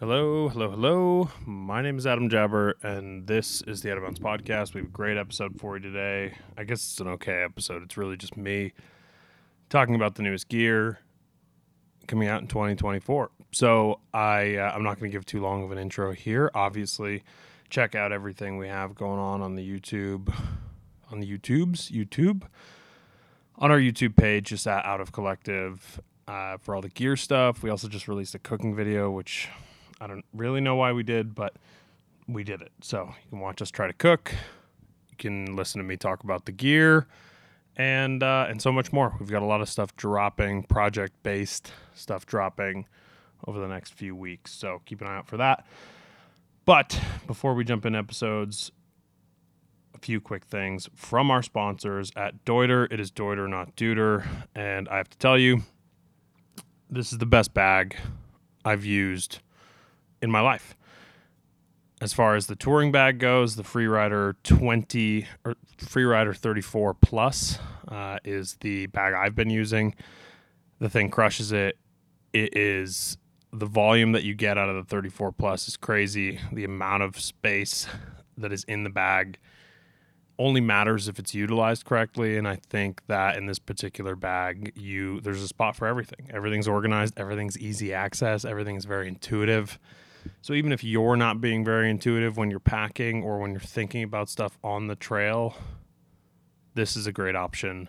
Hello, hello, hello. My name is Adam Jaber, and this is the Out of Bounds Podcast. We have a great episode for you today. I guess it's an okay episode. It's really just me talking about the newest gear coming out in 2024. So I uh, I'm not going to give too long of an intro here. Obviously, check out everything we have going on on the YouTube, on the YouTubes, YouTube, on our YouTube page, just at Out of Collective. Uh, for all the gear stuff, we also just released a cooking video, which I don't really know why we did, but we did it. So you can watch us try to cook. You can listen to me talk about the gear and uh, and so much more. We've got a lot of stuff dropping, project based stuff dropping over the next few weeks. So keep an eye out for that. But before we jump in episodes, a few quick things from our sponsors at Deuter. It is Deuter, not Deuter, and I have to tell you, this is the best bag I've used in my life. As far as the touring bag goes, the Freerider 20 or Freerider 34 Plus uh, is the bag I've been using. The thing crushes it. It is the volume that you get out of the 34 Plus is crazy. The amount of space that is in the bag only matters if it's utilized correctly and i think that in this particular bag you there's a spot for everything everything's organized everything's easy access everything's very intuitive so even if you're not being very intuitive when you're packing or when you're thinking about stuff on the trail, this is a great option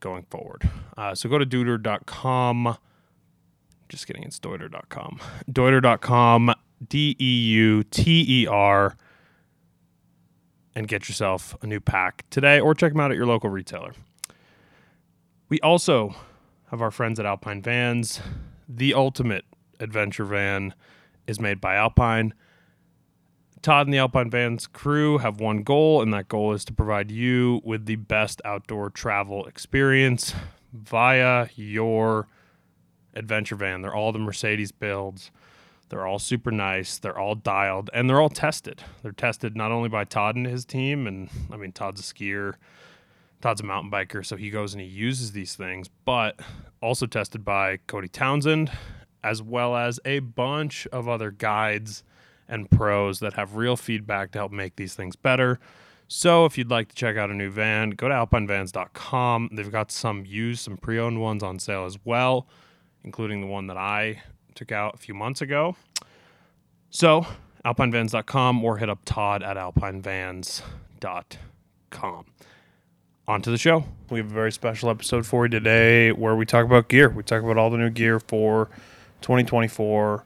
going forward. Uh, so go to deuter.com. Just kidding, it's deuter.com. Deuter.com, D E U T E R, and get yourself a new pack today or check them out at your local retailer. We also have our friends at Alpine Vans, the ultimate adventure van is made by Alpine. Todd and the Alpine Vans crew have one goal, and that goal is to provide you with the best outdoor travel experience via your adventure van. They're all the Mercedes builds. They're all super nice. They're all dialed and they're all tested. They're tested not only by Todd and his team, and I mean, Todd's a skier, Todd's a mountain biker, so he goes and he uses these things, but also tested by Cody Townsend as well as a bunch of other guides and pros that have real feedback to help make these things better. So if you'd like to check out a new van, go to alpinevans.com. They've got some used, some pre-owned ones on sale as well, including the one that I took out a few months ago. So alpinevans.com or hit up Todd at alpinevans.com. On to the show. We have a very special episode for you today where we talk about gear. We talk about all the new gear for 2024,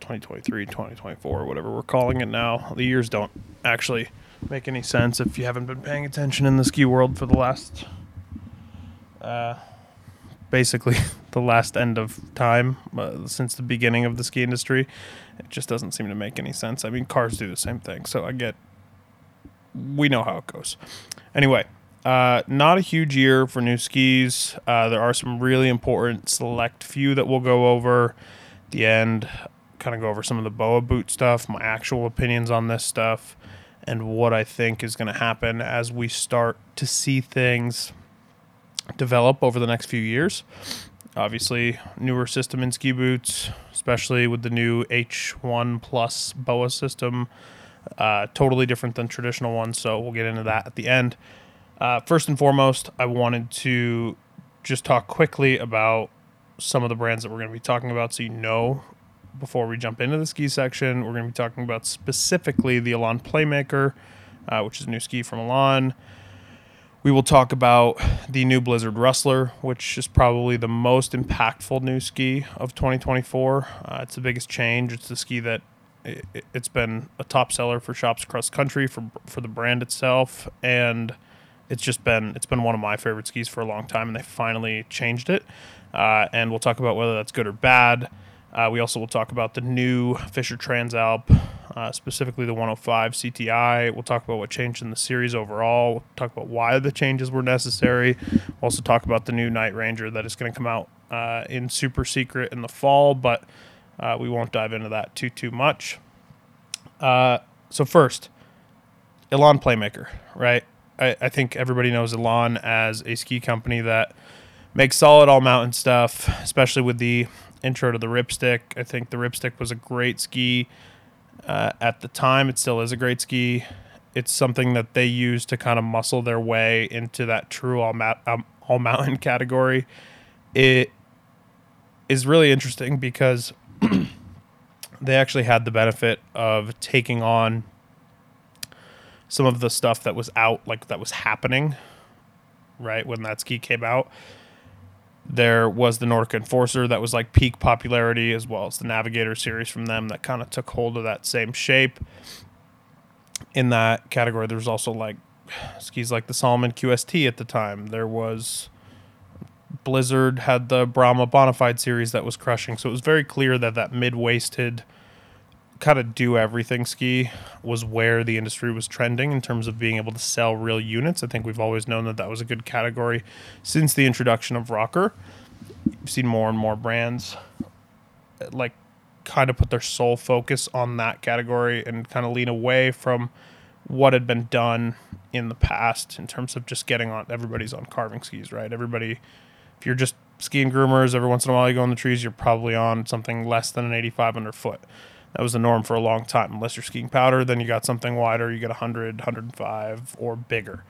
2023, 2024, whatever we're calling it now. The years don't actually make any sense if you haven't been paying attention in the ski world for the last, uh, basically the last end of time uh, since the beginning of the ski industry. It just doesn't seem to make any sense. I mean, cars do the same thing, so I get. We know how it goes. Anyway, uh, not a huge year for new skis. Uh, there are some really important select few that we'll go over at the end. Kind of go over some of the BOA boot stuff, my actual opinions on this stuff, and what I think is going to happen as we start to see things develop over the next few years. Obviously, newer system in ski boots, especially with the new H1 Plus BOA system. Uh, totally different than traditional ones, so we'll get into that at the end. Uh, first and foremost, I wanted to just talk quickly about some of the brands that we're going to be talking about so you know before we jump into the ski section. We're going to be talking about specifically the Elan Playmaker, uh, which is a new ski from Elan. We will talk about the new Blizzard Rustler, which is probably the most impactful new ski of 2024. Uh, it's the biggest change. It's the ski that it, has been a top seller for shops across country for for the brand itself, and it's just been it's been one of my favorite skis for a long time, and they finally changed it. Uh, and we'll talk about whether that's good or bad. Uh, we also will talk about the new Fischer Transalp, uh, specifically the 105 CTI. We'll talk about what changed in the series overall. We'll talk about why the changes were necessary. We'll also talk about the new Night Ranger that is going to come out uh, in super secret in the fall, but uh, we won't dive into that too too much. Uh, so first, Elan Playmaker, right? I, I think everybody knows Elan as a ski company that makes solid all mountain stuff, especially with the intro to the Ripstick. I think the Ripstick was a great ski uh, at the time. It still is a great ski. It's something that they use to kind of muscle their way into that true all, ma- um, all mountain category. It is really interesting because they actually had the benefit of taking on some of the stuff that was out, like that was happening, right when that ski came out. There was the Nordic Enforcer that was like peak popularity, as well as the Navigator series from them that kind of took hold of that same shape. In that category, there was also like skis like the Salomon QST at the time. There was Blizzard had the Brahma Bonafide series that was crushing, so it was very clear that that mid waisted kind of do everything ski was where the industry was trending in terms of being able to sell real units. I think we've always known that that was a good category since the introduction of rocker. You've seen more and more brands uh, like kind of put their sole focus on that category and kind of lean away from what had been done in the past in terms of just getting on everybody's on carving skis, right? Everybody if you're just skiing groomers every once in a while you go in the trees, you're probably on something less than an 85 underfoot that was the norm for a long time. Unless you're skiing powder, then you got something wider, you get 100, 105, or bigger,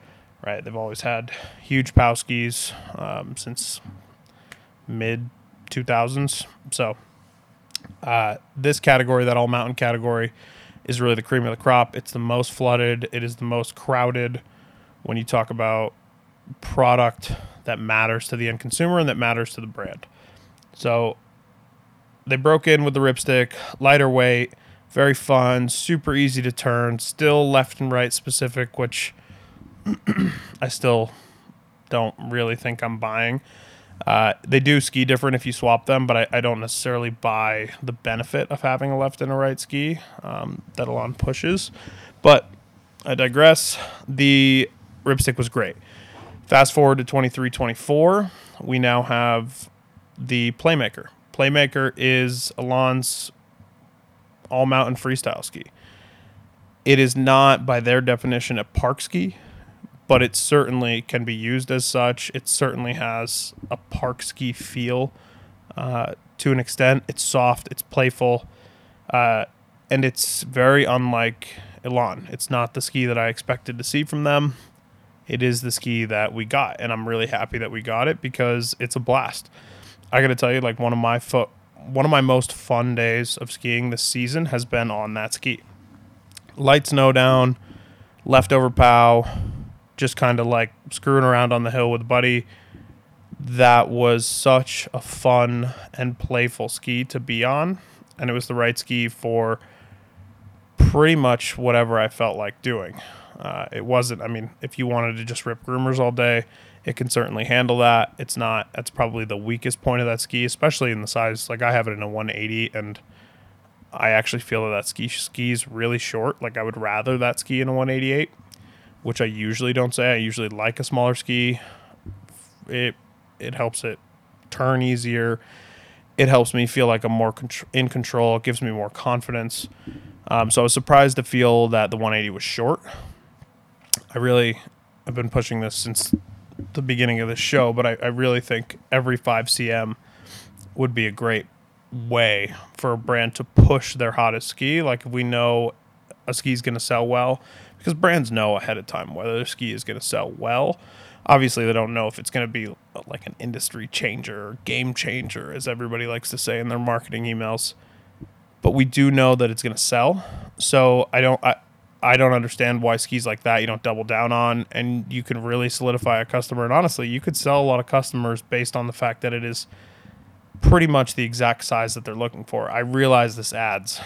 right? They've always had huge pow skis um, since mid 2000s. So uh, this category, that all mountain category, is really the cream of the crop. It's the most flooded. It is the most crowded when you talk about product that matters to the end consumer and that matters to the brand. So they broke in with the ripstick, lighter weight, very fun, super easy to turn, still left and right specific, which I still don't really think I'm buying. Uh, they do ski different if you swap them, but I, I, don't necessarily buy the benefit of having a left and a right ski um, that Elan pushes. But I digress. The ripstick was great. Fast forward to 23 24, we now have the Playmaker. Playmaker is Elan's all mountain freestyle ski. It is not, by their definition, a park ski, but it certainly can be used as such. It certainly has a park ski feel uh, to an extent. It's soft, it's playful, uh, and it's very unlike Elan. It's not the ski that I expected to see from them. It is the ski that we got, and I'm really happy that we got it because it's a blast. I got to tell you, like one of my fo- one of my most fun days of skiing this season has been on that ski. Light snow down, leftover pow, just kind of like screwing around on the hill with a buddy. That was such a fun and playful ski to be on, and it was the right ski for pretty much whatever I felt like doing. Uh, it wasn't. I mean, if you wanted to just rip groomers all day, it can certainly handle that. It's not. That's probably the weakest point of that ski, especially in the size. Like I have it in a 180, and I actually feel that that ski skis really short. Like I would rather that ski in a 188, which I usually don't say. I usually like a smaller ski. It it helps it turn easier. It helps me feel like I'm more in control. It gives me more confidence. Um, so I was surprised to feel that the 180 was short. I really, I've been pushing this since the beginning of the show, but I, I really think every 5cm would be a great way for a brand to push their hottest ski. Like if we know a ski is going to sell well, because brands know ahead of time whether their ski is going to sell well. Obviously, they don't know if it's going to be like an industry changer or game changer, as everybody likes to say in their marketing emails. But we do know that it's going to sell. So I don't. I, I don't understand why skis like that you don't double down on and you can really solidify a customer. And honestly, you could sell a lot of customers based on the fact that it is pretty much the exact size that they're looking for. I realize this adds,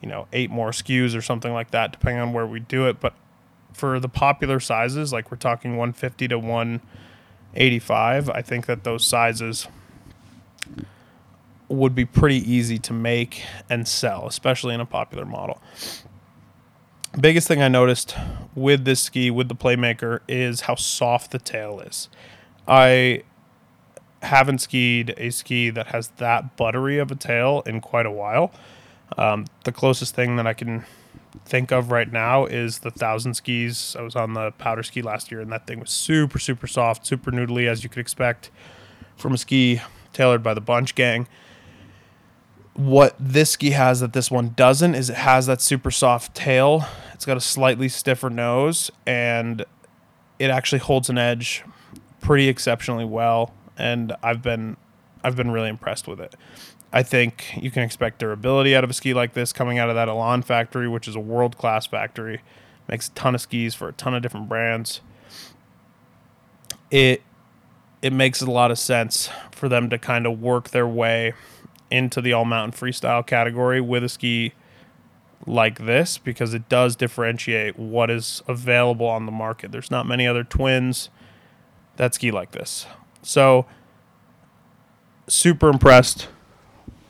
you know, eight more SKUs or something like that, depending on where we do it. But for the popular sizes, like we're talking 150 to 185, I think that those sizes would be pretty easy to make and sell, especially in a popular model biggest thing I noticed with this ski, with the Playmaker, is how soft the tail is. I haven't skied a ski that has that buttery of a tail in quite a while. Um, the closest thing that I can think of right now is the thousand skis. I was on the powder ski last year, and that thing was super, super soft, super noodly, as you could expect from a ski tailored by the Bunch Gang. What this ski has that this one doesn't is it has that super soft tail. It's got a slightly stiffer nose and it actually holds an edge pretty exceptionally well and I've been I've been really impressed with it. I think you can expect durability out of a ski like this coming out of that Elan factory, which is a world class factory. Makes a ton of skis for a ton of different brands. It it makes a lot of sense for them to kind of work their way into the all mountain freestyle category with a ski like this because it does differentiate what is available on the market. There's not many other twins that ski like this. So super impressed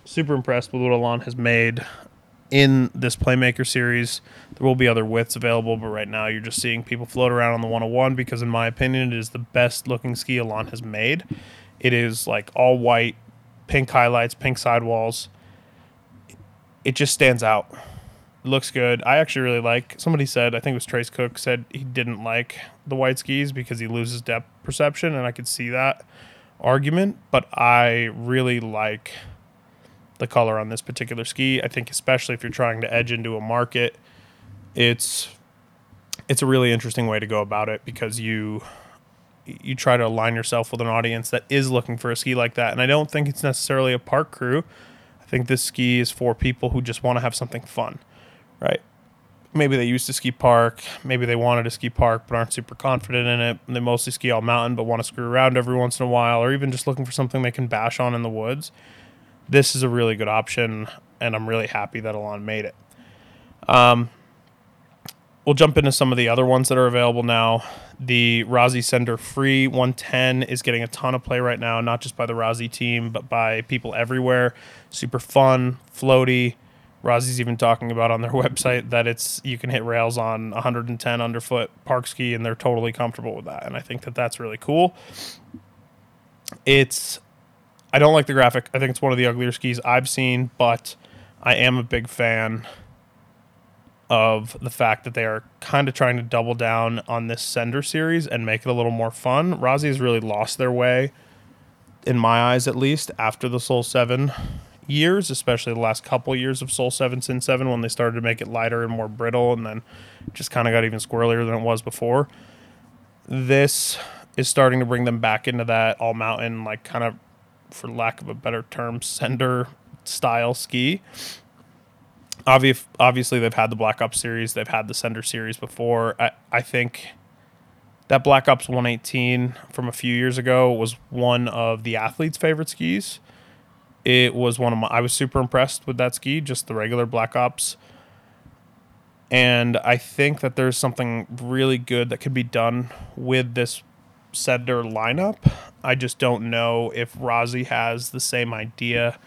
super impressed with what Elan has made in this Playmaker series. There will be other widths available, but right now you're just seeing people float around on the 101 because, in my opinion, it is the best looking ski Elan has made. It is like all white, pink highlights, pink sidewalls. It just stands out. It looks good. I actually really like. Somebody said, I think it was Trace Cooke, said he didn't like the white skis because he loses depth perception, and I could see that argument, but I really like the color on this particular ski. I think especially if you're trying to edge into a market, it's it's a really interesting way to go about it because you you try to align yourself with an audience that is looking for a ski like that. And I don't think it's necessarily a park crew. I think this ski is for people who just want to have something fun, right? Maybe they used to ski park, maybe they wanted to ski park but aren't super confident in it. They mostly ski all mountain but want to screw around every once in a while, or even just looking for something they can bash on in the woods this is a really good option, and I'm really happy that Elan made it. Um, we'll jump into some of the other ones that are available now. The Rossi Sender Free 110 is getting a ton of play right now, not just by the Rossi team, but by people everywhere. Super fun, floaty. Rossi's even talking about on their website that it's you can hit rails on 110 underfoot park ski, and they're totally comfortable with that. And I think that that's really cool. It's I don't like the graphic. I think it's one of the uglier skis I've seen, but I am a big fan of the fact that they are kind of trying to double down on this Sender series and make it a little more fun. Rossi has really lost their way, in my eyes at least, after the Soul 7 years, especially the last couple years of Soul 7 Sin 7 when they started to make it lighter and more brittle and then just kind of got even squirrelier than it was before. This is starting to bring them back into that all mountain, like kind of for lack of a better term, sender style ski. Obvi- obviously, they've had the Black Ops series, they've had the Sender series before. I, I think that Black Ops 118 from a few years ago was one of the athletes' favorite skis. It was one of my, I was super impressed with that ski, just the regular Black Ops. And I think that there's something really good that could be done with this Sender lineup. I just don't know if Rossi has the same idea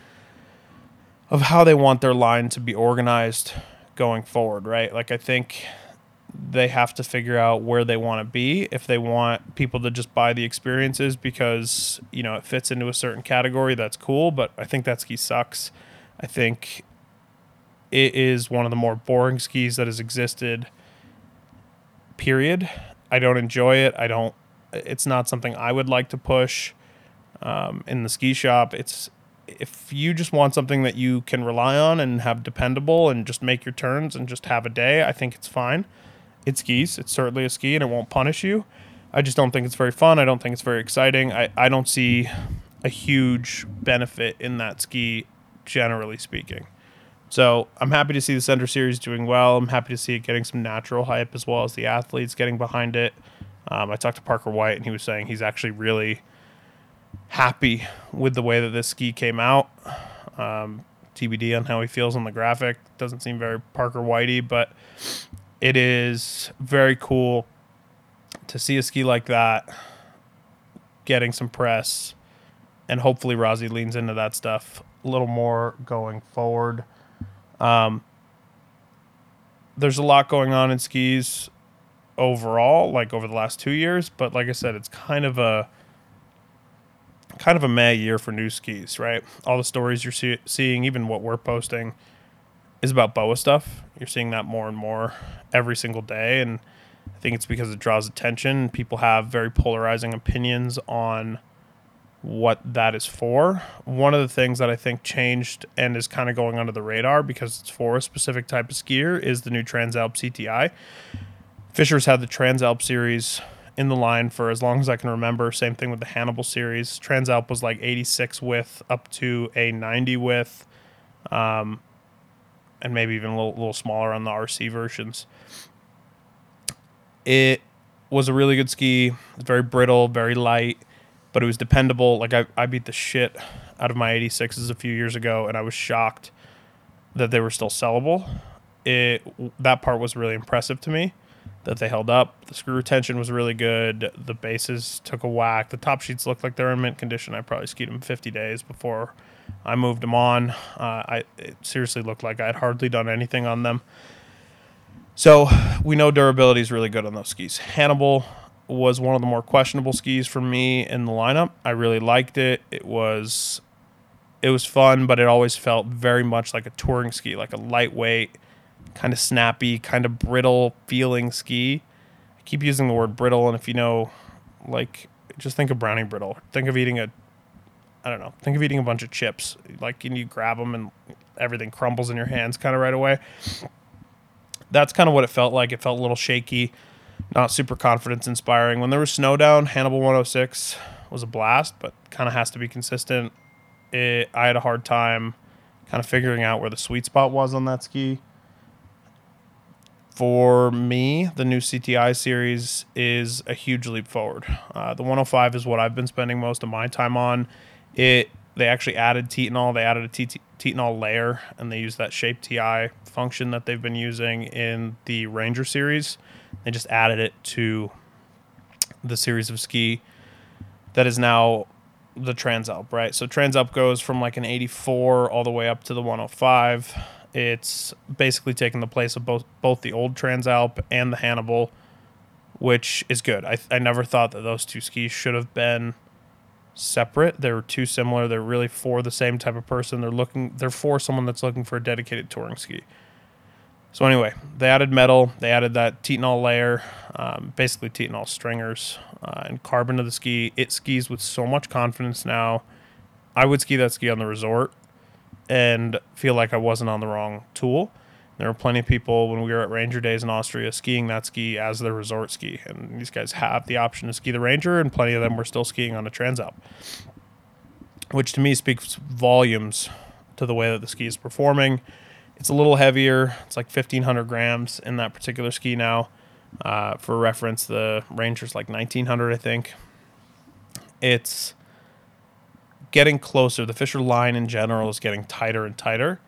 of how they want their line to be organized going forward, right? Like I think they have to figure out where they want to be if they want people to just buy the experiences because, you know, it fits into a certain category, that's cool, but I think that ski sucks. I think it is one of the more boring skis that has existed. Period. I don't enjoy it. I don't it's not something I would like to push um, in the ski shop. It's if you just want something that you can rely on and have dependable and just make your turns and just have a day, I think it's fine. It skis. It's certainly a ski and it won't punish you. I just don't think it's very fun. I don't think it's very exciting. I, I don't see a huge benefit in that ski, generally speaking. So I'm happy to see the Sender Series doing well. I'm happy to see it getting some natural hype as well as the athletes getting behind it. Um, I talked to Parker White, and he was saying he's actually really happy with the way that this ski came out. Um, TBD on how he feels on the graphic. Doesn't seem very Parker Whitey, but it is very cool to see a ski like that getting some press, and hopefully Rossi leans into that stuff a little more going forward. Um, there's a lot going on in skis overall, like over the last two years. But like I said, it's kind of a kind of a meh year for new skis, right? All the stories you're see- seeing, even what we're posting, is about BOA stuff. You're seeing that more and more every single day, and I think it's because it draws attention. People have very polarizing opinions on what that is for. One of the things that I think changed and is kind of going under the radar because it's for a specific type of skier is the new Transalp CTI. Fischer's had the Transalp series in the line for as long as I can remember. Same thing with the Hannibal series. Transalp was like 86 width up to a 90 width, um, and maybe even a little, little smaller on the RC versions. It was a really good ski. It's very brittle, very light, but it was dependable. Like I, I beat the shit out of my 86s a few years ago, and I was shocked that they were still sellable. It that part was really impressive to me that they held up. The screw retention was really good. The bases took a whack. The top sheets looked like they're in mint condition. I probably skied them 50 days before I moved them on. Uh, I it seriously looked like I had hardly done anything on them. So we know durability is really good on those skis. Hannibal was one of the more questionable skis for me in the lineup. I really liked it. It was it was fun, but it always felt very much like a touring ski, like a lightweight kind of snappy, kind of brittle feeling ski. I keep using the word brittle, and if you know, like, just think of brownie brittle. Think of eating a, I don't know, think of eating a bunch of chips. Like, and you grab them and everything crumbles in your hands kind of right away. That's kind of what it felt like. It felt a little shaky, not super confidence inspiring. When there was snow down, Hannibal 106 was a blast, but kind of has to be consistent. It, I had a hard time kind of figuring out where the sweet spot was on that ski for me, the new CTI series is a huge leap forward. Uh, the 105 is what I've been spending most of my time on. It they actually added Titanal. They added a Titanal layer, and they use that Shape TI function that they've been using in the Ranger series. They just added it to the series of ski that is now the Transalp, right? So Transalp goes from like an 84 all the way up to the 105 it's basically taken the place of both both the old Transalp and the Hannibal, which is good. I I never thought that those two skis should have been separate. They're too similar. They're really for the same type of person. They're looking they're for someone that's looking for a dedicated touring ski. So anyway, they added metal. They added that Titanal layer, um, basically Titanal stringers uh, and carbon to the ski. It skis with so much confidence now. I would ski that ski on the resort and feel like I wasn't on the wrong tool. There were plenty of people when we were at Ranger Days in Austria skiing that ski as their resort ski, and these guys have the option to ski the Ranger, and plenty of them were still skiing on a Transalp, which to me speaks volumes to the way that the ski is performing. It's a little heavier; it's like 1,500 grams in that particular ski now. Uh, for reference, the Ranger's like 1,900, I think. It's getting closer. The Fischer line in general is getting tighter and tighter.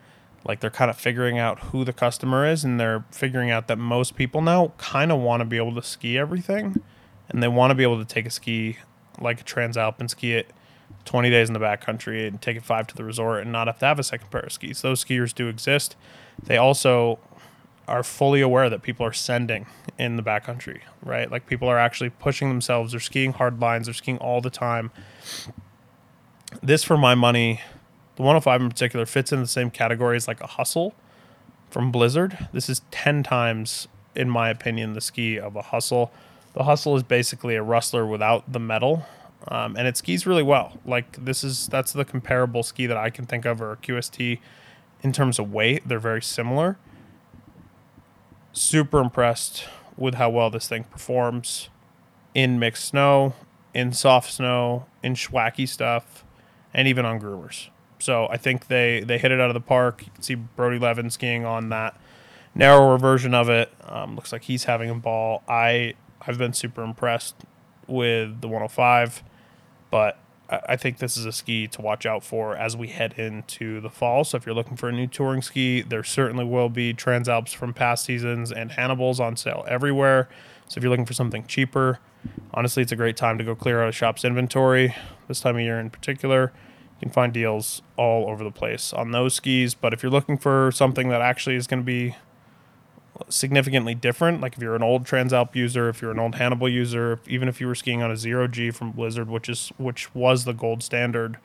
Like they're kind of figuring out who the customer is, and they're figuring out that most people now kind of want to be able to ski everything, and they want to be able to take a ski like a Transalp and ski it 20 days in the backcountry and take it five to the resort and not have to have a second pair of skis. Those skiers do exist. They also are fully aware that people are sending in the backcountry, right? Like people are actually pushing themselves. They're skiing hard lines. They're skiing all the time this for my money, the 105 in particular fits in the same category as like a hustle from Blizzard. This is 10 times, in my opinion, the ski of a hustle. The hustle is basically a rustler without the metal. Um, and it skis really well. Like this is that's the comparable ski that I can think of or QST in terms of weight. They're very similar. Super impressed with how well this thing performs in mixed snow, in soft snow, in schwacky stuff and even on groomers. So I think they they hit it out of the park. You can see Brody Leven skiing on that narrower version of it. Um, looks like he's having a ball. I I've been super impressed with the 105, but I think this is a ski to watch out for as we head into the fall. So if you're looking for a new touring ski, there certainly will be Transalps from past seasons and Hannibals on sale everywhere. So if you're looking for something cheaper, honestly, it's a great time to go clear out a shop's inventory this time of year in particular. You can find deals all over the place on those skis. But if you're looking for something that actually is going to be significantly different, like if you're an old Transalp user, if you're an old Hannibal user, even if you were skiing on a zero G from Blizzard, which is which was the gold standard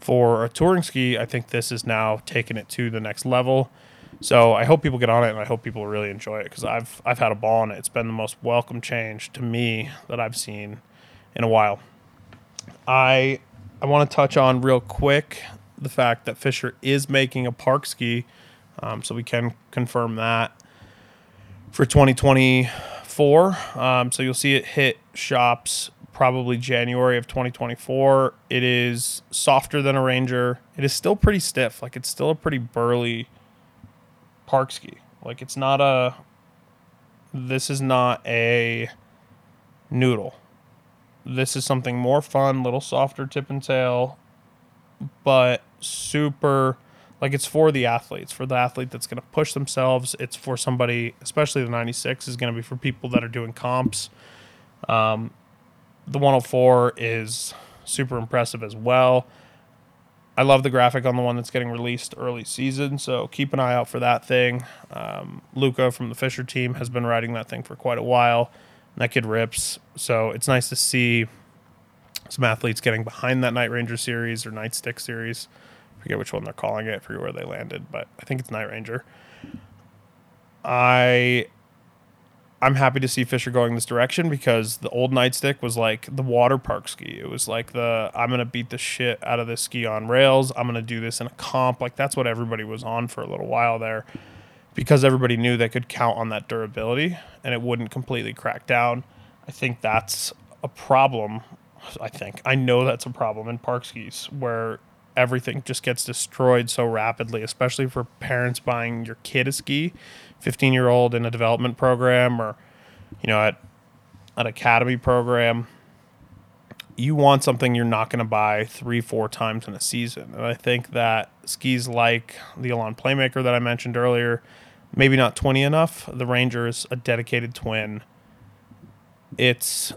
for a touring ski, I think this is now taking it to the next level. So I hope people get on it, and I hope people really enjoy it because I've I've had a ball on it. It's been the most welcome change to me that I've seen in a while. I I want to touch on real quick the fact that Fischer is making a park ski, um, so we can confirm that for 2024. Um, so you'll see it hit shops probably January of 2024. It is softer than a Ranger. It is still pretty stiff. Like it's still a pretty burly park ski. Like it's not a. This is not a noodle. This is something more fun, little softer tip and tail, but super like it's for the athletes, for the athlete that's going to push themselves. It's for somebody, especially the 96 is going to be for people that are doing comps. Um, the 104 is super impressive as well. I love the graphic on the one that's getting released early season, so keep an eye out for that thing. Um, Luca from the Fischer team has been riding that thing for quite a while. That kid rips, so it's nice to see some athletes getting behind that Night Ranger series or Night Stick series. I forget which one they're calling it. I forget where they landed, but I think it's Night Ranger. I I'm happy to see Fischer going this direction because the old Nightstick was like the water park ski. It was like the I'm gonna beat the shit out of this ski on rails. I'm gonna do this in a comp. Like that's what everybody was on for a little while there, because everybody knew they could count on that durability and it wouldn't completely crack down. I think that's a problem. I think I know that's a problem in park skis where everything just gets destroyed so rapidly, especially for parents buying your kid a ski 15 year old in a development program or, you know, at an academy program, you want something you're not going to buy three, four times in a season. And I think that skis like the Elan Playmaker that I mentioned earlier, maybe not 20 enough. The Ranger is a dedicated twin. It's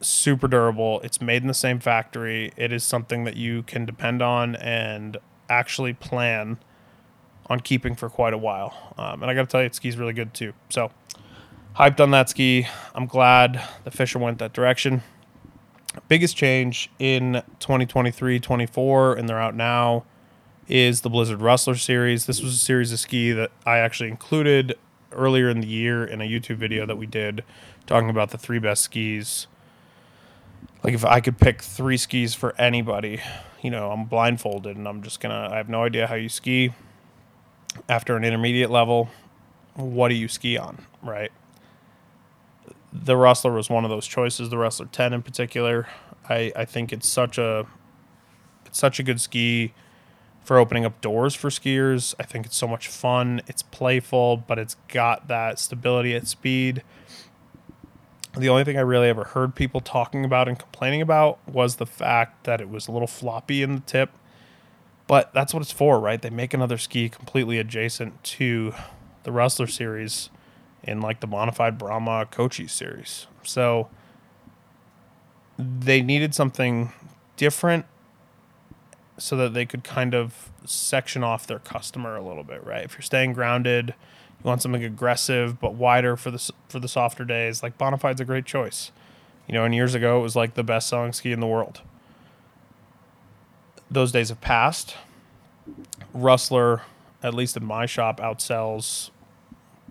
super durable. It's made in the same factory. It is something that you can depend on and actually plan on keeping for quite a while. Um, and I got to tell you, it ski's really good too. So hyped on that ski. I'm glad the Fischer went that direction. Biggest change in 2023 24, and they're out now, is the Blizzard Rustler series. This was a series of ski that I actually included earlier in the year in a YouTube video that we did talking about the three best skis. Like if I could pick three skis for anybody, you know, I'm blindfolded and I'm just gonna I have no idea how you ski after an intermediate level, what do you ski on, right? The Rustler was one of those choices, the Rustler 10 in particular. I, I think it's such a it's such a good ski for opening up doors for skiers. I think it's so much fun. It's playful, but it's got that stability at speed. The only thing I really ever heard people talking about and complaining about was the fact that it was a little floppy in the tip but that's what it's for, right? They make another ski completely adjacent to the Rustler series in like the modified Brahma Kochi series. So they needed something different so that they could kind of section off their customer a little bit, right? If you're staying grounded, you want something aggressive but wider for the for the softer days. Like Bonafide's a great choice. You know, and years ago it was like the best selling ski in the world those days have passed. Rustler, at least in my shop, outsells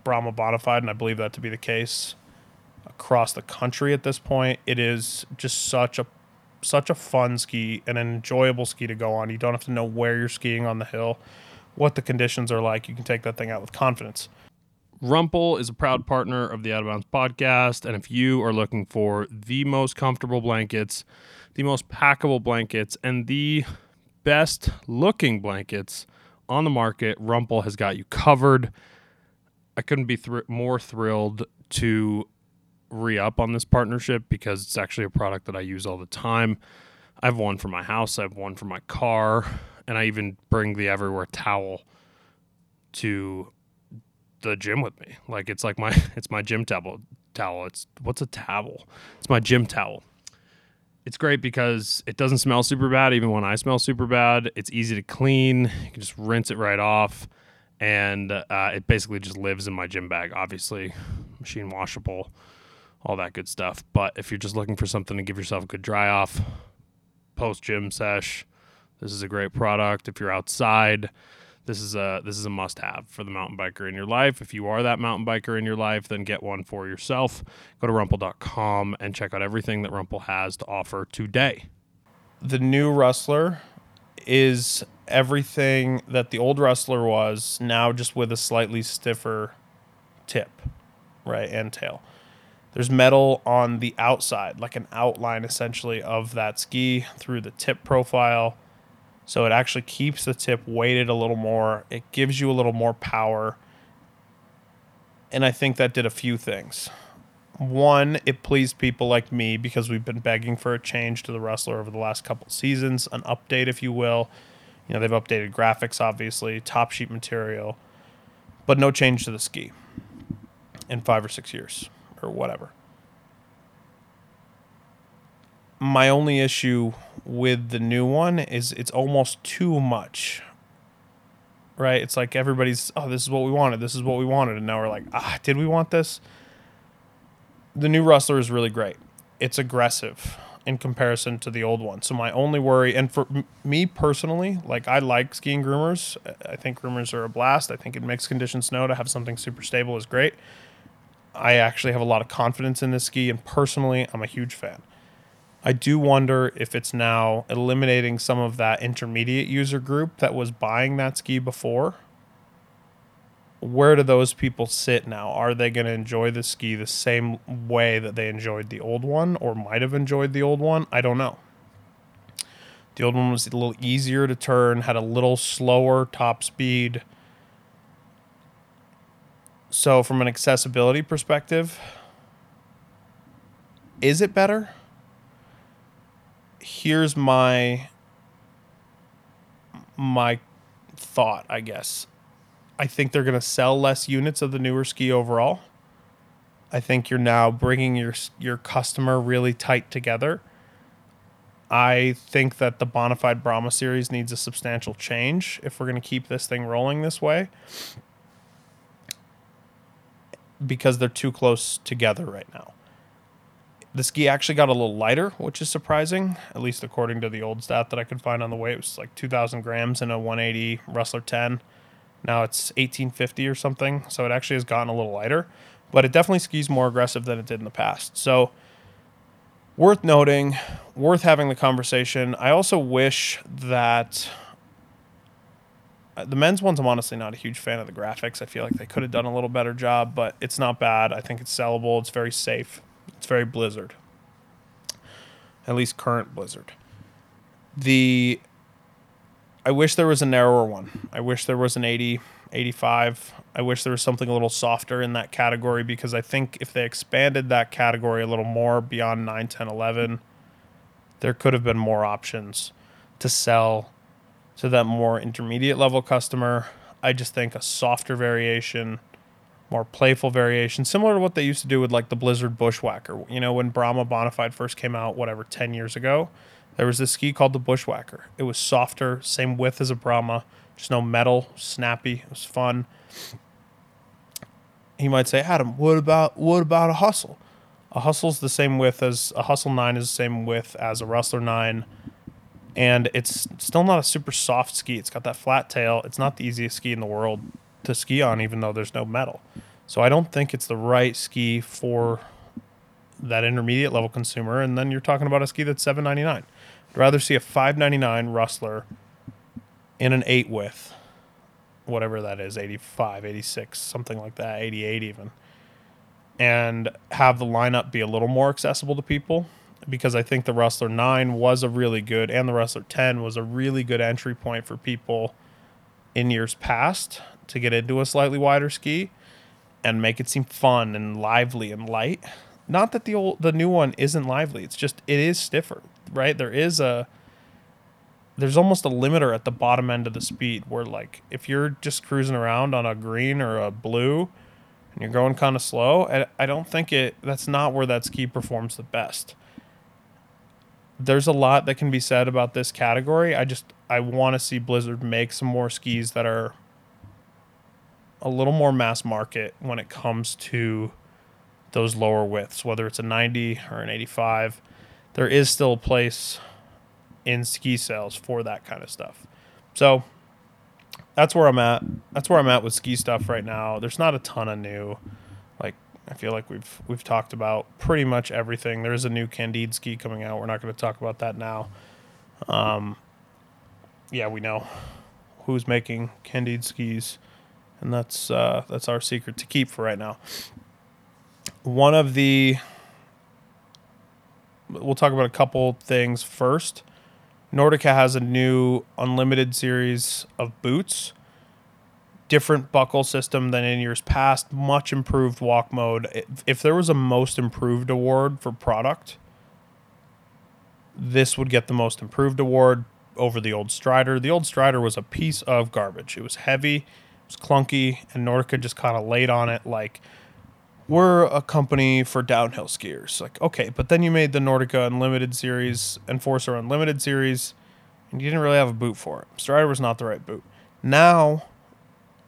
Brahma Bonafide, and I believe that to be the case across the country at this point. It is just such a such a fun ski and an enjoyable ski to go on. You don't have to know where you're skiing on the hill, what the conditions are like. You can take that thing out with confidence. Rumpl is a proud partner of the Out of Bounds podcast, and if you are looking for the most comfortable blankets, the most packable blankets, and the best looking blankets on the market. Rumpl has got you covered. I couldn't be thr- more thrilled to re up on this partnership because it's actually a product that I use all the time. I have one for my house, I have one for my car, and I even bring the Everywhere towel to the gym with me. Like it's like my it's my gym towel. Towel. It's what's a towel? It's my gym towel it's great because it doesn't smell super bad even when I smell super bad. It's easy to clean. You can just rinse it right off. And uh, it basically just lives in my gym bag, obviously, machine washable, all that good stuff. But if you're just looking for something to give yourself a good dry off post gym sesh, this is a great product. If you're outside, this is a this is a must have for the mountain biker in your life. If you are that mountain biker in your life, then get one for yourself. Go to rumpl.com and check out everything that Rumpl has to offer today. the new Rustler is everything that the old Rustler was now just with a slightly stiffer tip, right, and tail. There's metal on the outside, like an outline essentially of that ski through the tip profile. So it actually keeps the tip weighted a little more. It gives you a little more power. And I think that did a few things. One, it pleased people like me because we've been begging for a change to the Rustler over the last couple seasons, an update, if you will. You know, they've updated graphics, obviously, top sheet material, but no change to the ski in five or six years or whatever. My only issue with the new one is it's almost too much. Right? It's like everybody's, oh, this is what we wanted. This is what we wanted. And now we're like, ah, did we want this? The new Rustler is really great. It's aggressive in comparison to the old one. So my only worry, and for m- me personally, like I like skiing groomers. I think groomers are a blast. I think in mixed condition snow to have something super stable is great. I actually have a lot of confidence in this ski, and personally, I'm a huge fan. I do wonder if it's now eliminating some of that intermediate user group that was buying that ski before. Where do those people sit now? Are they going to enjoy the ski the same way that they enjoyed the old one or might have enjoyed the old one? I don't know. The old one was a little easier to turn, had a little slower top speed. So, from an accessibility perspective, is it better? Here's my my thought, I guess. I think they're going to sell less units of the newer ski overall. I think you're now bringing your your customer really tight together. I think that the Bonafide Brahma series needs a substantial change if we're going to keep this thing rolling this way because they're too close together right now. The ski actually got a little lighter, which is surprising, at least according to the old stat that I could find on the weight. It was like 2,000 grams in a 180 Rustler 10. Now it's 1850 or something, so it actually has gotten a little lighter, but it definitely skis more aggressive than it did in the past. So, worth noting, worth having the conversation. I also wish that the men's ones, I'm honestly not a huge fan of the graphics. I feel like they could have done a little better job, but it's not bad. I think it's sellable. It's very safe. It's very Blizzard. At least current Blizzard. The I wish there was a narrower one. I wish there was an 80, 85. I wish there was something a little softer in that category because I think if they expanded that category a little more beyond 9, 10, 11, there could have been more options to sell to that more intermediate level customer. I just think a softer variation, more playful variation, similar to what they used to do with like the Blizzard Bushwhacker. You know, when Brahma Bonafide first came out, whatever, 10 years ago, there was this ski called the Bushwhacker. It was softer, same width as a Brahma, just no metal, snappy. It was fun. He might say, Adam, what about what about a hustle? A hustle's the same width as a hustle nine is the same width as a Rustler nine and it's still not a super soft ski. It's got that flat tail. It's not the easiest ski in the world to ski on, even though there's no metal. So I don't think it's the right ski for that intermediate level consumer. And then you're talking about a ski that's seven ninety nine. I'd rather see a five ninety nine Rustler in an eight width, whatever that is, 85, 86, something like that, 88 even, and have the lineup be a little more accessible to people because I think the Rustler 9 was a really good, and the Rustler 10 was a really good entry point for people in years past to get into a slightly wider ski and make it seem fun and lively and light. Not that the old the new one isn't lively. It's just it is stiffer, right? There is a there's almost a limiter at the bottom end of the speed where like if you're just cruising around on a green or a blue and you're going kind of slow, I, I don't think it that's not where that ski performs the best there's a lot that can be said about this category. I just I want to see Blizzard make some more skis that are a little more mass market when it comes to those lower widths, whether it's a 90 or an 85. There is still a place in ski sales for that kind of stuff. So that's where I'm at. That's where I'm at with ski stuff right now. There's not a ton of new I feel like we've we've talked about pretty much everything. There is a new Candide ski coming out. We're not going to talk about that now. Um, yeah, we know who's making Candide skis, and that's uh, that's our secret to keep for right now. One of the we'll talk about a couple things first. Nordica has a new unlimited series of boots. Different buckle system than in years past, much improved walk mode. If- If there was a most improved award for product, this would get the most improved award over the old Strider. The old Strider was a piece of garbage. It was heavy, it was clunky, and Nordica just kind of laid on it like we're a company for downhill skiers. Like, okay, but then you made the Nordica Unlimited series, Enforcer Unlimited series, and you didn't really have a boot for it. Strider was not the right boot. Now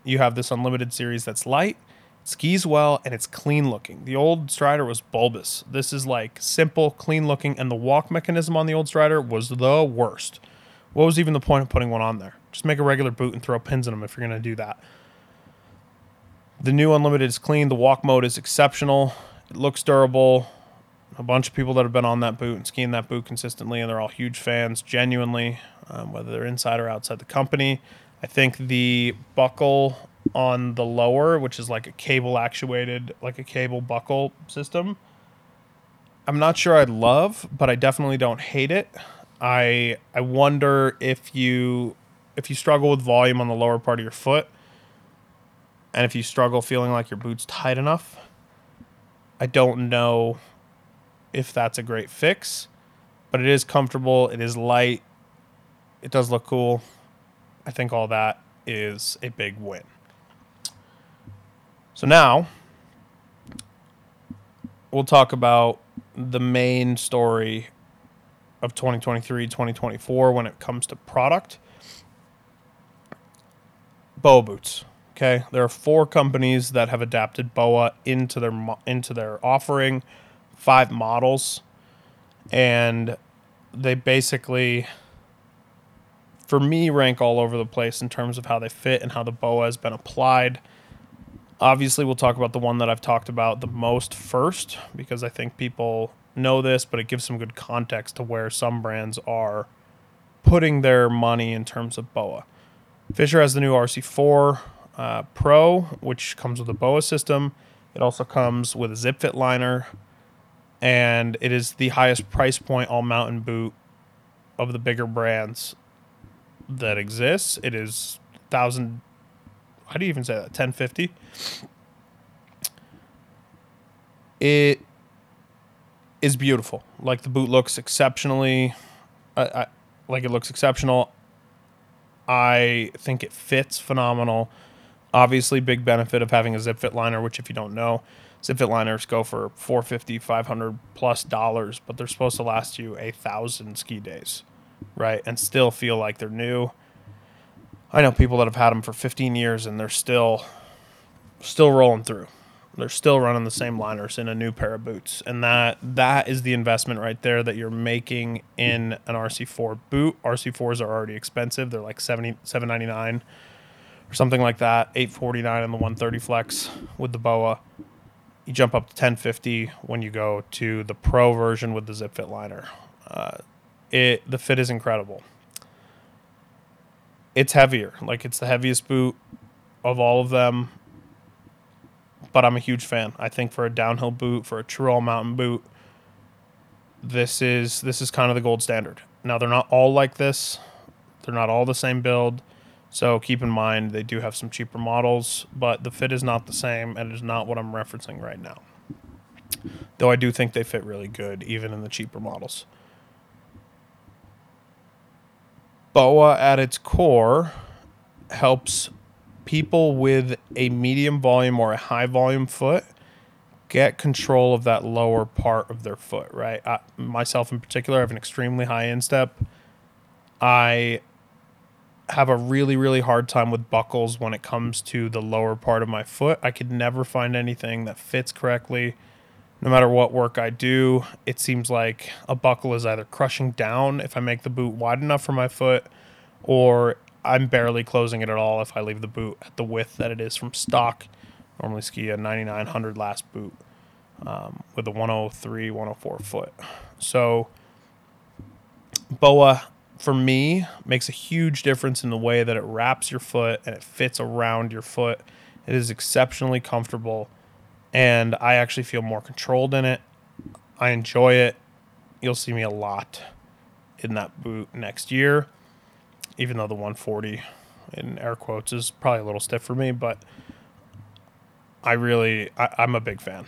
you have this Unlimited series that's light, skis well, and it's clean looking. The old Strider was bulbous. This is like simple, clean looking, and the walk mechanism on the old Strider was the worst. What was even the point of putting one on there? Just make a regular boot and throw pins in them if you're going to do that. The new Unlimited is clean. The walk mode is exceptional. It looks durable. A bunch of people that have been on that boot and skiing that boot consistently, and they're all huge fans, genuinely, um, whether they're inside or outside the company. I think the buckle on the lower, which is like a cable actuated, like a cable buckle system, I'm not sure I'd love, but I definitely don't hate it. I I wonder if you if you struggle with volume on the lower part of your foot, and if you struggle feeling like your boot's tight enough, I don't know if that's a great fix, but it is comfortable, it is light, it does look cool. I think all that is a big win. So now we'll talk about the main story of 2023 2024 when it comes to product. Boa boots. Okay, there are four companies that have adapted BOA into their into their offering, five models, and they basically, for me, rank all over the place in terms of how they fit and how the BOA has been applied. Obviously, we'll talk about the one that I've talked about the most first because I think people know this, but it gives some good context to where some brands are putting their money in terms of BOA. Fischer has the new RC4 uh, Pro, which comes with a BOA system. It also comes with a zip fit liner, and it is the highest price point all mountain boot of the bigger brands that exists. It is thousand. How do you even say that? Ten fifty. It is beautiful. Like the boot looks exceptionally, I, I, like it looks exceptional. I think it fits phenomenal. Obviously, big benefit of having a zip fit liner, which if you don't know, zip fit liners go for 450 500 plus dollars, but they're supposed to last you a thousand ski days, right? And still feel like they're new. I know people that have had them for 15 years and they're still still rolling through. They're still running the same liners in a new pair of boots, and that that is the investment right there that you're making in an RC4 boot. RC4s are already expensive; they're like 70 799 or something like that. 849 in the 130 flex with the BOA. You jump up to 1050 when you go to the Pro version with the zip fit liner. Uh, it the fit is incredible. It's heavier, like it's the heaviest boot of all of them but I'm a huge fan. I think for a downhill boot, for a true all mountain boot, this is this is kind of the gold standard. Now they're not all like this. They're not all the same build. So keep in mind they do have some cheaper models, but the fit is not the same and it is not what I'm referencing right now. Though I do think they fit really good even in the cheaper models. BOA at its core helps people with a medium volume or a high volume foot get control of that lower part of their foot, right? I, myself in particular, I have an extremely high instep. I have a really, really hard time with buckles when it comes to the lower part of my foot. I could never find anything that fits correctly. No matter what work I do, it seems like a buckle is either crushing down if I make the boot wide enough for my foot, or I'm barely closing it at all if I leave the boot at the width that it is from stock. Normally ski a 9900 last boot um, with a 103, 104 foot. So BOA for me makes a huge difference in the way that it wraps your foot and it fits around your foot. It is exceptionally comfortable and I actually feel more controlled in it. I enjoy it. You'll see me a lot in that boot next year, even though the 140 in air quotes is probably a little stiff for me, but I really I, I'm a big fan.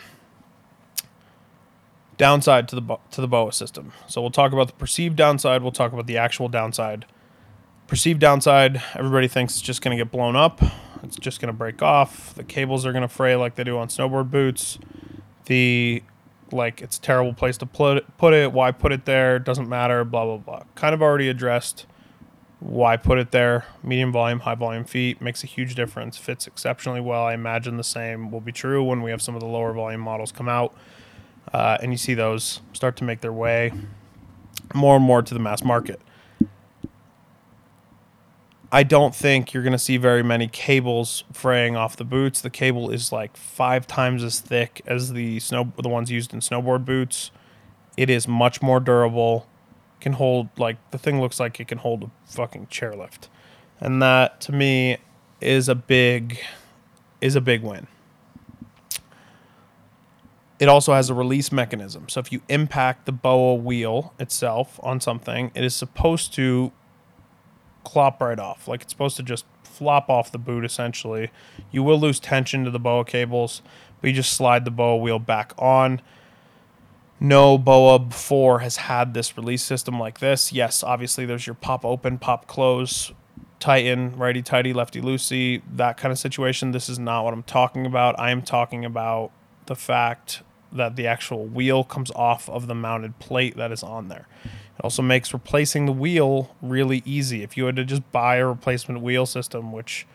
Downside to the to the BOA system. So we'll talk about the perceived downside. We'll talk about the actual downside. Perceived downside. Everybody thinks it's just going to get blown up. It's just going to break off. The cables are going to fray like they do on snowboard boots. The like it's a terrible place to put it, put it. Why put it there? Doesn't matter. Blah blah blah. Kind of already addressed why put it there. Medium volume, high volume feet makes a huge difference. Fits exceptionally well. I imagine the same will be true when we have some of the lower volume models come out, uh, and you see those start to make their way more and more to the mass market. I don't think you're going to see very many cables fraying off the boots. The cable is like five times as thick as the snow the ones used in snowboard boots. It is much more durable can hold like the thing looks like it can hold a fucking chairlift. And that to me is a big is a big win. It also has a release mechanism. So if you impact the BOA wheel itself on something, it is supposed to clop right off. Like it's supposed to just flop off the boot essentially. You will lose tension to the BOA cables, but you just slide the BOA wheel back on no BOA before has had this release system like this. Yes, obviously there's your pop open, pop close, tighten, righty tighty, lefty loosey, that kind of situation. This is not what I'm talking about. I am talking about the fact that the actual wheel comes off of the mounted plate that is on there. It also makes replacing the wheel really easy. If you had to just buy a replacement wheel system, which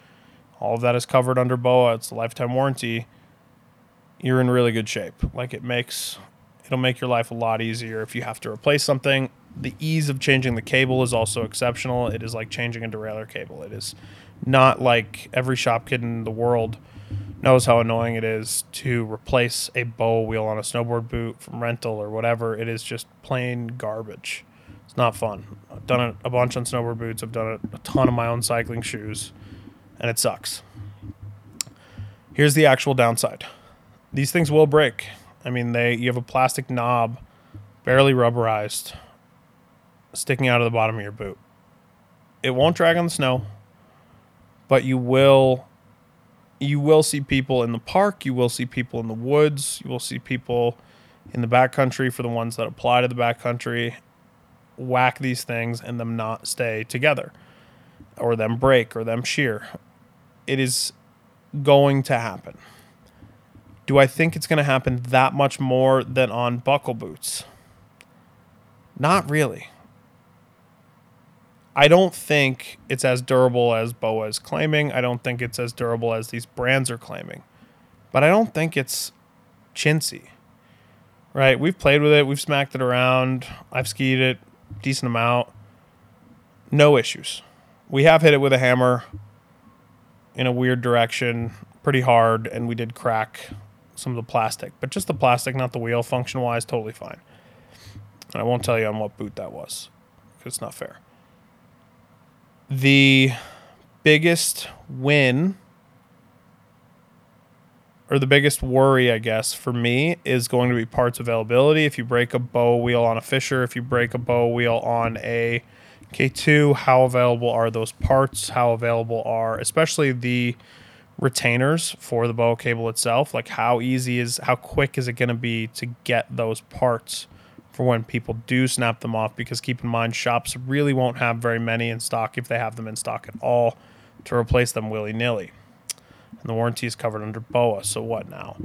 all of that is covered under BOA, it's a lifetime warranty, you're in really good shape. Like it makes It'll make your life a lot easier if you have to replace something. The ease of changing the cable is also exceptional. It is like changing a derailleur cable. It is not like every shop kid in the world knows how annoying it is to replace a BOA wheel on a snowboard boot from rental or whatever. It is just plain garbage. It's not fun. I've done it a bunch on snowboard boots. I've done it a ton of my own cycling shoes, and it sucks. Here's the actual downside. These things will break. I mean, they you have a plastic knob, barely rubberized, sticking out of the bottom of your boot. It won't drag on the snow, but you will you will see people in the park, you will see people in the woods, you will see people in the backcountry for the ones that apply to the backcountry whack these things and them not stay together or them break or them shear. It is going to happen. Do I think it's going to happen that much more than on buckle boots? Not really. I don't think it's as durable as BOA is claiming. I don't think it's as durable as these brands are claiming. But I don't think it's chintzy. Right? We've played with it, we've smacked it around, I've skied it decent amount. No issues. We have hit it with a hammer in a weird direction pretty hard and we did crack some of the plastic, but just the plastic, not the wheel. Function wise, totally fine. And I won't tell you on what boot that was because it's not fair. The biggest win or the biggest worry, I guess, for me is going to be parts availability. If you break a BOA wheel on a Fischer, if you break a BOA wheel on a K2, how available are those parts? How available are, especially the retainers for the BOA cable itself. Like how easy is how quick is it going to be to get those parts for when people do snap them off? Because keep in mind, shops really won't have very many in stock if they have them in stock at all to replace them willy nilly. And the warranty is covered under BOA. So what now?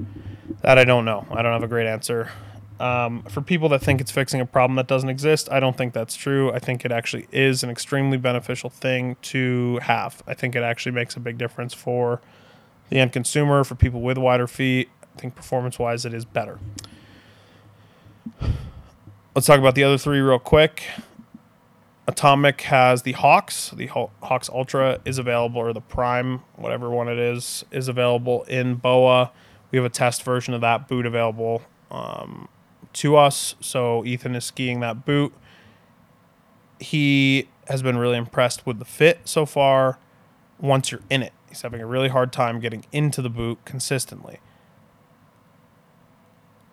That I don't know. I don't have a great answer. Um, for people that think it's fixing a problem that doesn't exist, I don't think that's true. I think it actually is an extremely beneficial thing to have. I think it actually makes a big difference for the end consumer, for people with wider feet. I think performance wise, it is better. Let's talk about the other three real quick. Atomic has the Hawx. The Hawx Ultra is available, or the Prime, whatever one it is, is available in BOA. We have a test version of that boot available um, to us. So Ethan is skiing that boot. He has been really impressed with the fit so far once you're in it. He's having a really hard time getting into the boot consistently.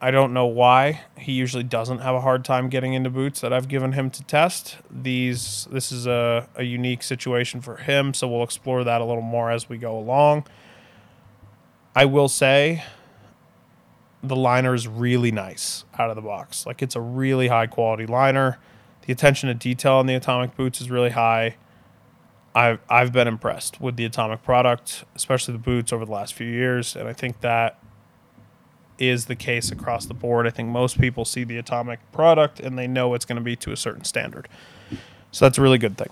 I don't know why he usually doesn't have a hard time getting into boots that I've given him to test. These this is a, a unique situation for him, so we'll explore that a little more as we go along. I will say the liner is really nice out of the box. Like it's a really high quality liner. The attention to detail on the Atomic boots is really high. I've I've been impressed with the Atomic product, especially the boots over the last few years, and I think that is the case across the board. I think most people see the Atomic product and they know it's going to be to a certain standard. So that's a really good thing.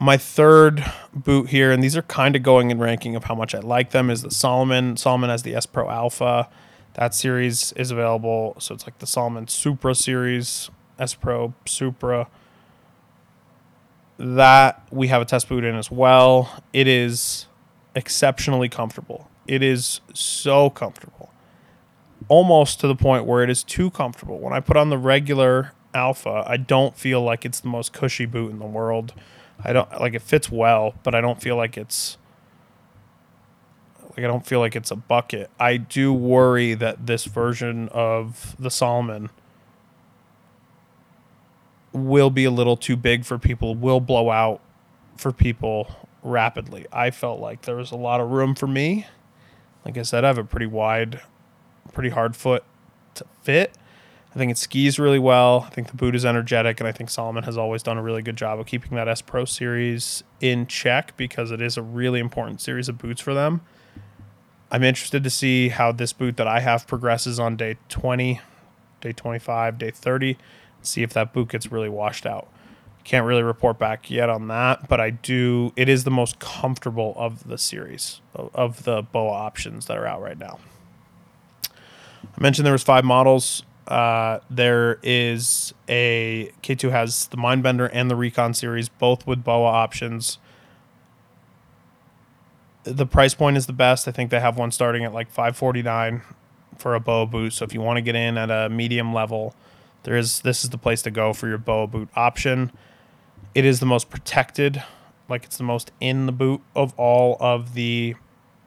My third boot here, and these are kind of going in ranking of how much I like them, is the Salomon. Salomon has the S Pro Alpha. That series is available. So it's like the Salomon Supra series, S Pro Supra. That we have a test boot in as well. It is exceptionally comfortable. It is so comfortable. Almost to the point where it is too comfortable. When I put on the regular Alpha, I don't feel like it's the most cushy boot in the world. I don't like it fits well, but I don't feel like it's like I don't feel like it's a bucket. I do worry that this version of the Salomon will be a little too big for people, will blow out for people rapidly. I felt like there was a lot of room for me like I said, I have a pretty wide, pretty hard foot to fit. I think it skis really well. I think the boot is energetic, and I think Salomon has always done a really good job of keeping that S Pro series in check because it is a really important series of boots for them. I'm interested to see how this boot that I have progresses on day 20, day 25, day 30, see if that boot gets really washed out. Can't really report back yet on that, but I do. It is the most comfortable of the series of the BOA options that are out right now. I mentioned there was five models. Uh, there is a K2 has the Mindbender and the Recon series, both with BOA options. The price point is the best. I think they have one starting at like 549 for a BOA boot. So if you want to get in at a medium level, there is this is the place to go for your BOA boot option. It is the most protected, like it's the most in the boot of all of the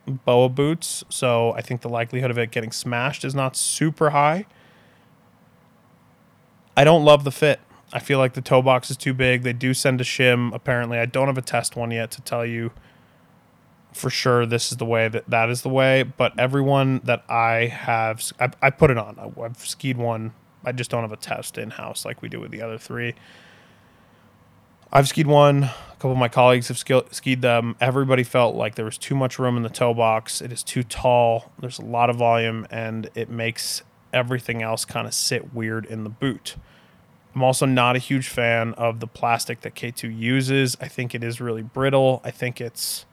BOA boots. So I think the likelihood of it getting smashed is not super high. I don't love the fit. I feel like the toe box is too big. They do send a shim. Apparently, I don't have a test one yet to tell you for sure this is the way that that is the way. But everyone that I have, I, I put it on. I've skied one. I just don't have a test in house like we do with the other three. I've skied one. A couple of my colleagues have skied them. Everybody felt like there was too much room in the toe box. It is too tall. There's a lot of volume, and it makes everything else kind of sit weird in the boot. I'm also not a huge fan of the plastic that K2 uses. I think it is really brittle. I think it's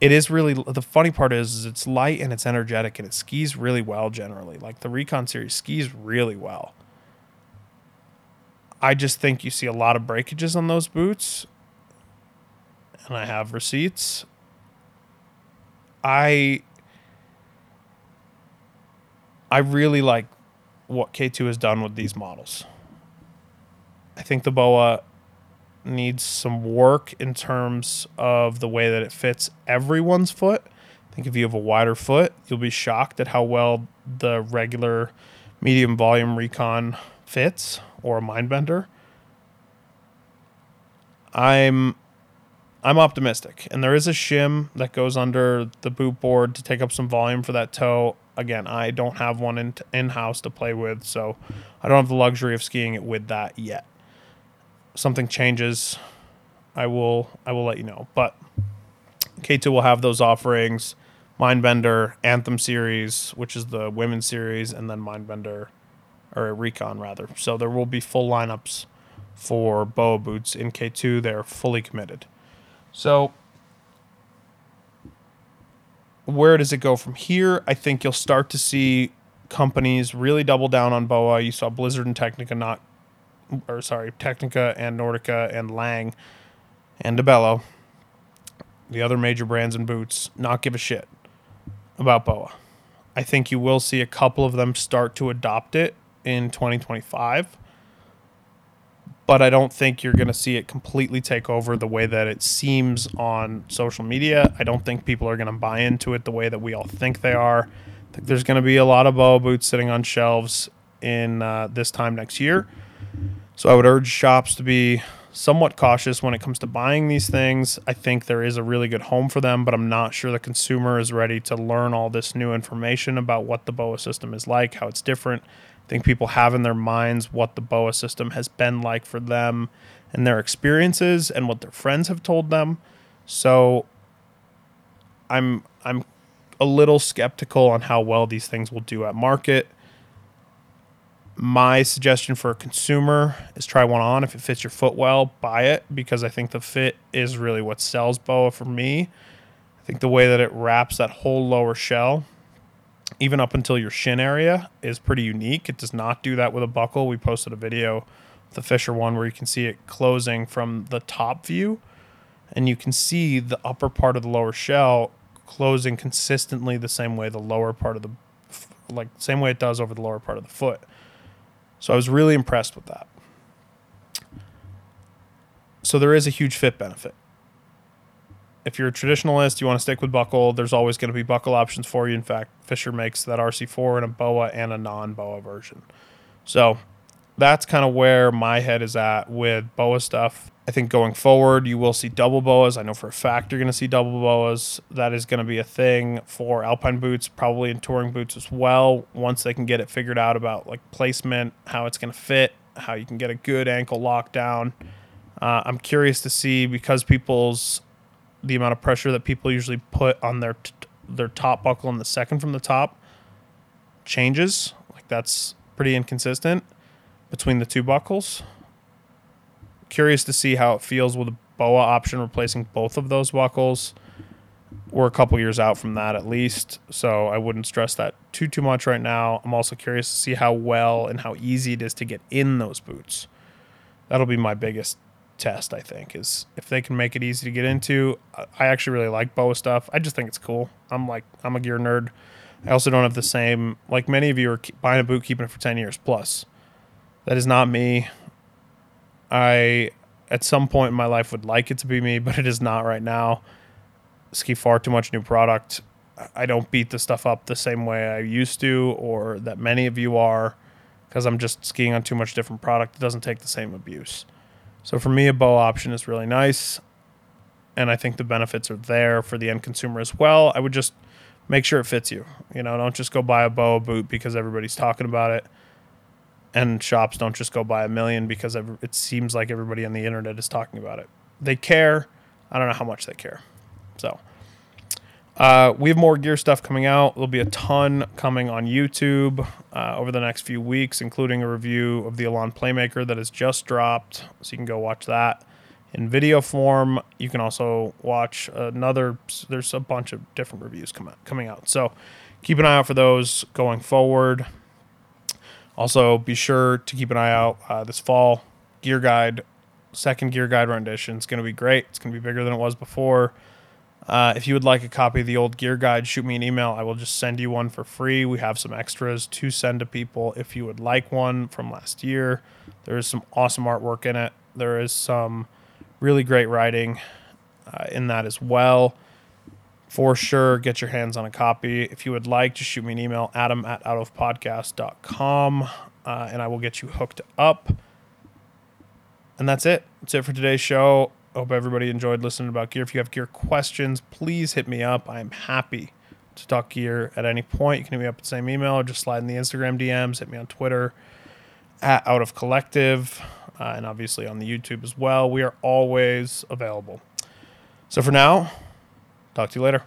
it is really the funny part is, is it's light and it's energetic and it skis really well generally. Like the Recon series skis really well. I just think you see a lot of breakages on those boots. And I have receipts. I I really like what K2 has done with these models. I think the BOA needs some work in terms of the way that it fits everyone's foot. I think if you have a wider foot, you'll be shocked at how well the regular medium volume recon fits or a Mindbender. I'm I'm optimistic, and there is a shim that goes under the boot board to take up some volume for that toe. Again, I don't have one in in house to play with, so I don't have the luxury of skiing it with that yet. Something changes, I will I will let you know. But K2 will have those offerings. Mindbender Anthem series, which is the women's series, and then Mindbender or a Recon rather. So there will be full lineups for BOA boots in K2. They're fully committed. So where does it go from here? I think you'll start to see companies really double down on BOA. You saw Blizzard and Tecnica not, or sorry, Tecnica and Nordica and Lange and Dalbello, the other major brands in boots, not give a shit about BOA. I think you will see a couple of them start to adopt it in 2025. but I don't think you're going to see it completely take over the way that it seems on social media. I don't think people are going to buy into it the way that we all think they are. I think there's going to be a lot of BOA boots sitting on shelves in uh, this time next year. So I would urge shops to be somewhat cautious when it comes to buying these things. I think there is a really good home for them, but I'm not sure the consumer is ready to learn all this new information about what the BOA system is like, how it's different. I think people have in their minds what the BOA system has been like for them and their experiences and what their friends have told them. So I'm I'm a little skeptical on how well these things will do at market. My suggestion for a consumer is try one on. If it fits your foot well, buy it because I think the fit is really what sells BOA for me. I think the way that it wraps that whole lower shell even up until your shin area is pretty unique. It does not do that with a buckle. We posted a video, the Fischer one, where you can see it closing from the top view, and you can see the upper part of the lower shell closing consistently the same way the lower part of the like same way it does over the lower part of the foot. So I was really impressed with that. So there is a huge fit benefit if you're a traditionalist, you want to stick with buckle, there's always going to be buckle options for you. In fact, Fischer makes that RC4 in a BOA and a non BOA version. So that's kind of where my head is at with BOA stuff. I think going forward, you will see double BOAs. I know for a fact you're going to see double BOAs. That is going to be a thing for alpine boots, probably in touring boots as well. Once they can get it figured out about like placement, how it's going to fit, how you can get a good ankle lockdown. Uh, I'm curious to see because people's the amount of pressure that people usually put on their t- their top buckle and the second from the top changes. Like that's pretty inconsistent between the two buckles. Curious to see how it feels with a BOA option replacing both of those buckles. We're a couple years out from that at least, so I wouldn't stress that too too much right now. I'm also curious to see how well and how easy it is to get in those boots. That'll be my biggest test. I think is if they can make it easy to get into. I actually really like BOA stuff. I just think it's cool. I'm like I'm a gear nerd. I also don't have the same like many of you are buying a boot, keeping it for ten years plus. That is not me. I at some point in my life would like it to be me, but it is not right now. Ski far too much new product. I don't beat the stuff up the same way I used to, or that many of you are, because I'm just skiing on too much different product. It doesn't take the same abuse. So for me, a BOA option is really nice. And I think the benefits are there for the end consumer as well. I would just make sure it fits you. You know, don't just go buy a BOA boot because everybody's talking about it. And shops don't just go buy a million because it seems like everybody on the internet is talking about it. They care. I don't know how much they care. So. Uh, we have more gear stuff coming out. There'll be a ton coming on YouTube uh, over the next few weeks, including a review of the Elan Playmaker that has just dropped. So you can go watch that in video form. You can also watch another. There's a bunch of different reviews come out, coming out. So keep an eye out for those going forward. Also, be sure to keep an eye out uh, this fall. Gear Guide, second Gear Guide rendition. It's going to be great. It's going to be bigger than it was before. Uh, if you would like a copy of the old gear guide, shoot me an email. I will just send you one for free. We have some extras to send to people if you would like one from last year. There is some awesome artwork in it. There is some really great writing uh, in that as well. For sure, get your hands on a copy. If you would like, just shoot me an email, adam at outofpodcast.com, uh, and I will get you hooked up. And that's it. That's it for today's show hope everybody enjoyed listening about gear. If you have gear questions, please hit me up. I'm happy to talk gear at any point. You can hit me up at the same email or just slide in the Instagram DMs. Hit me on Twitter at Out of Collective uh, and obviously on the YouTube as well. We are always available. So for now, talk to you later.